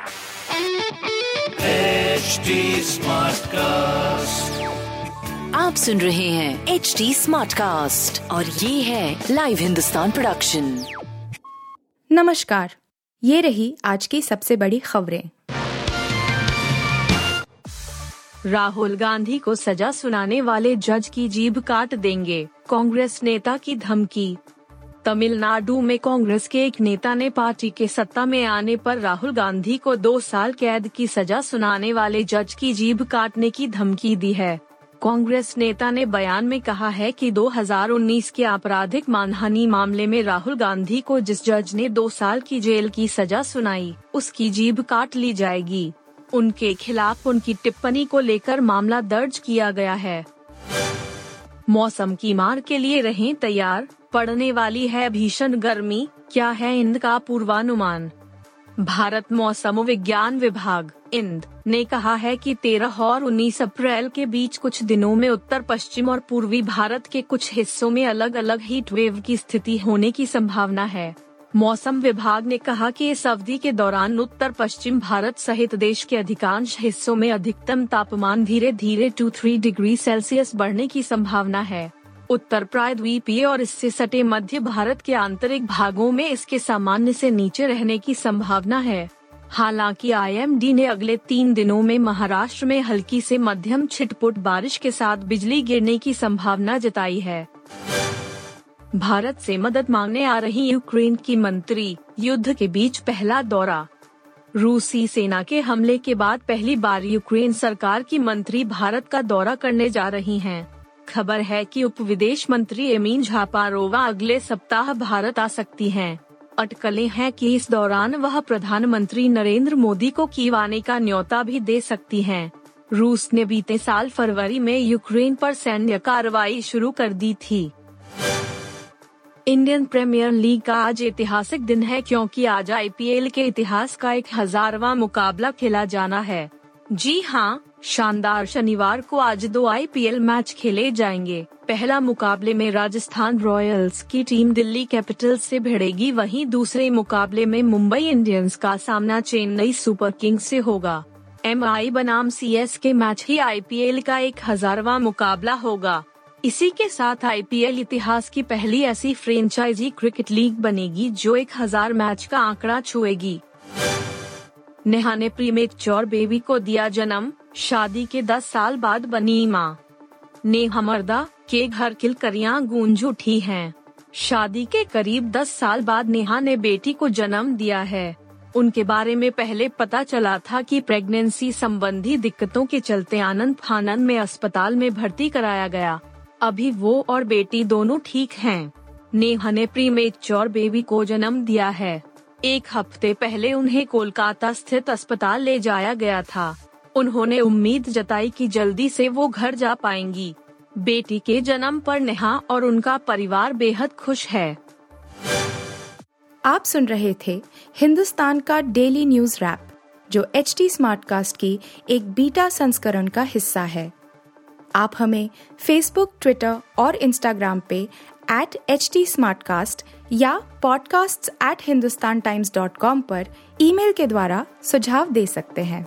HD Smartcast. आप सुन रहे हैं एच डी स्मार्ट कास्ट और ये है लाइव हिंदुस्तान प्रोडक्शन नमस्कार। ये रही आज की सबसे बड़ी खबरें। राहुल गांधी को सजा सुनाने वाले जज की जीभ काट देंगे। कांग्रेस नेता की धमकी तमिलनाडु में कांग्रेस के एक नेता ने पार्टी के सत्ता में आने पर राहुल गांधी को दो साल कैद की सजा सुनाने वाले जज की जीभ काटने की धमकी दी है। कांग्रेस नेता ने बयान में कहा है कि 2019 के आपराधिक मानहानि मामले में राहुल गांधी को जिस जज ने दो साल की जेल की सजा सुनाई, उसकी जीभ काट ली जाएगी। उनके खिलाफ उनकी टिप्पणी को लेकर मामला दर्ज किया गया है। मौसम की मार के लिए रहें तैयार। पड़ने वाली है भीषण गर्मी, क्या है इंद का पूर्वानुमान? भारत मौसम विज्ञान विभाग, इंद, ने कहा है कि 13 और 19 अप्रैल के बीच कुछ दिनों में उत्तर, पश्चिम और पूर्वी भारत के कुछ हिस्सों में अलग अलग हीट वेव की स्थिति होने की संभावना है। मौसम विभाग ने कहा कि इस अवधि के दौरान उत्तर, पश्चिम भारत सहित देश के अधिकांश हिस्सों में अधिकतम तापमान धीरे धीरे टू थ्री डिग्री सेल्सियस बढ़ने की संभावना है। उत्तर प्रायद्वीपीय और इससे सटे मध्य भारत के आंतरिक भागों में इसके सामान्य से नीचे रहने की संभावना है। हालाँकि आईएमडी ने अगले तीन दिनों में महाराष्ट्र में हल्की से मध्यम छिटपुट बारिश के साथ बिजली गिरने की संभावना जताई है। भारत से मदद मांगने आ रही यूक्रेन की मंत्री युद्ध के बीच पहला दौरा। रूसी सेना के हमले के बाद पहली बार यूक्रेन सरकार की मंत्री भारत का दौरा करने जा रही हैं। खबर है कि उप विदेश मंत्री एमीन झापारोवा अगले सप्ताह भारत आ सकती हैं। अटकलें हैं कि इस दौरान वह प्रधानमंत्री नरेंद्र मोदी को कीव आने का न्योता भी दे सकती हैं। रूस ने बीते साल फरवरी में यूक्रेन पर सैन्य कार्रवाई शुरू कर दी थी इंडियन प्रीमियर लीग का आज ऐतिहासिक दिन है क्योंकि आज आईपीएल के इतिहास का एक हजारवा मुकाबला खेला जाना है जी हाँ शानदार शनिवार को आज दो आईपीएल मैच खेले जाएँगे। पहला मुकाबले में राजस्थान रॉयल्स की टीम दिल्ली कैपिटल्स से भिड़ेगी, वहीं दूसरे मुकाबले में मुंबई इंडियंस का सामना चेन्नई सुपर किंग्स से होगा। एम आई बनाम सी एस के मैच ही आईपीएल का एक हजारवा मुकाबला होगा। इसी के साथ आईपीएल इतिहास की पहली ऐसी फ्रेंचाइजी क्रिकेट लीग बनेगी, जो एक हज़ार मैच का आंकड़ा छुएगी। नेहा ने प्रीमेक चौर बेबी को दिया जन्म। शादी के 10 साल बाद बनी माँ। नेहा मर्दा के घर किलकरियाँ गूंज उठी हैं। शादी के करीब 10 साल बाद नेहा ने बेटी को जन्म दिया है। उनके बारे में पहले पता चला था कि प्रेगनेंसी संबंधी दिक्कतों के चलते आनंद फानंद में अस्पताल में भर्ती कराया गया। अभी वो और बेटी दोनों ठीक हैं। नेहा ने प्री चौर बेबी को जन्म दिया है। एक हफ़्ते पहले उन्हें कोलकाता स्थित अस्पताल ले जाया गया था। उन्होंने उम्मीद जताई कि जल्दी से वो घर जा पाएँगी। बेटी के जन्म पर नेहा और उनका परिवार बेहद खुश है। आप सुन रहे थे हिंदुस्तान का डेली न्यूज़ रैप, जो एच टी स्मार्ट कास्ट की एक बीटा संस्करण का हिस्सा है। आप हमें फेसबुक ट्विटर और इंस्टाग्राम पे एट एच टी या podcasts@hindustantimes.com पर ईमेल के द्वारा सुझाव दे सकते हैं।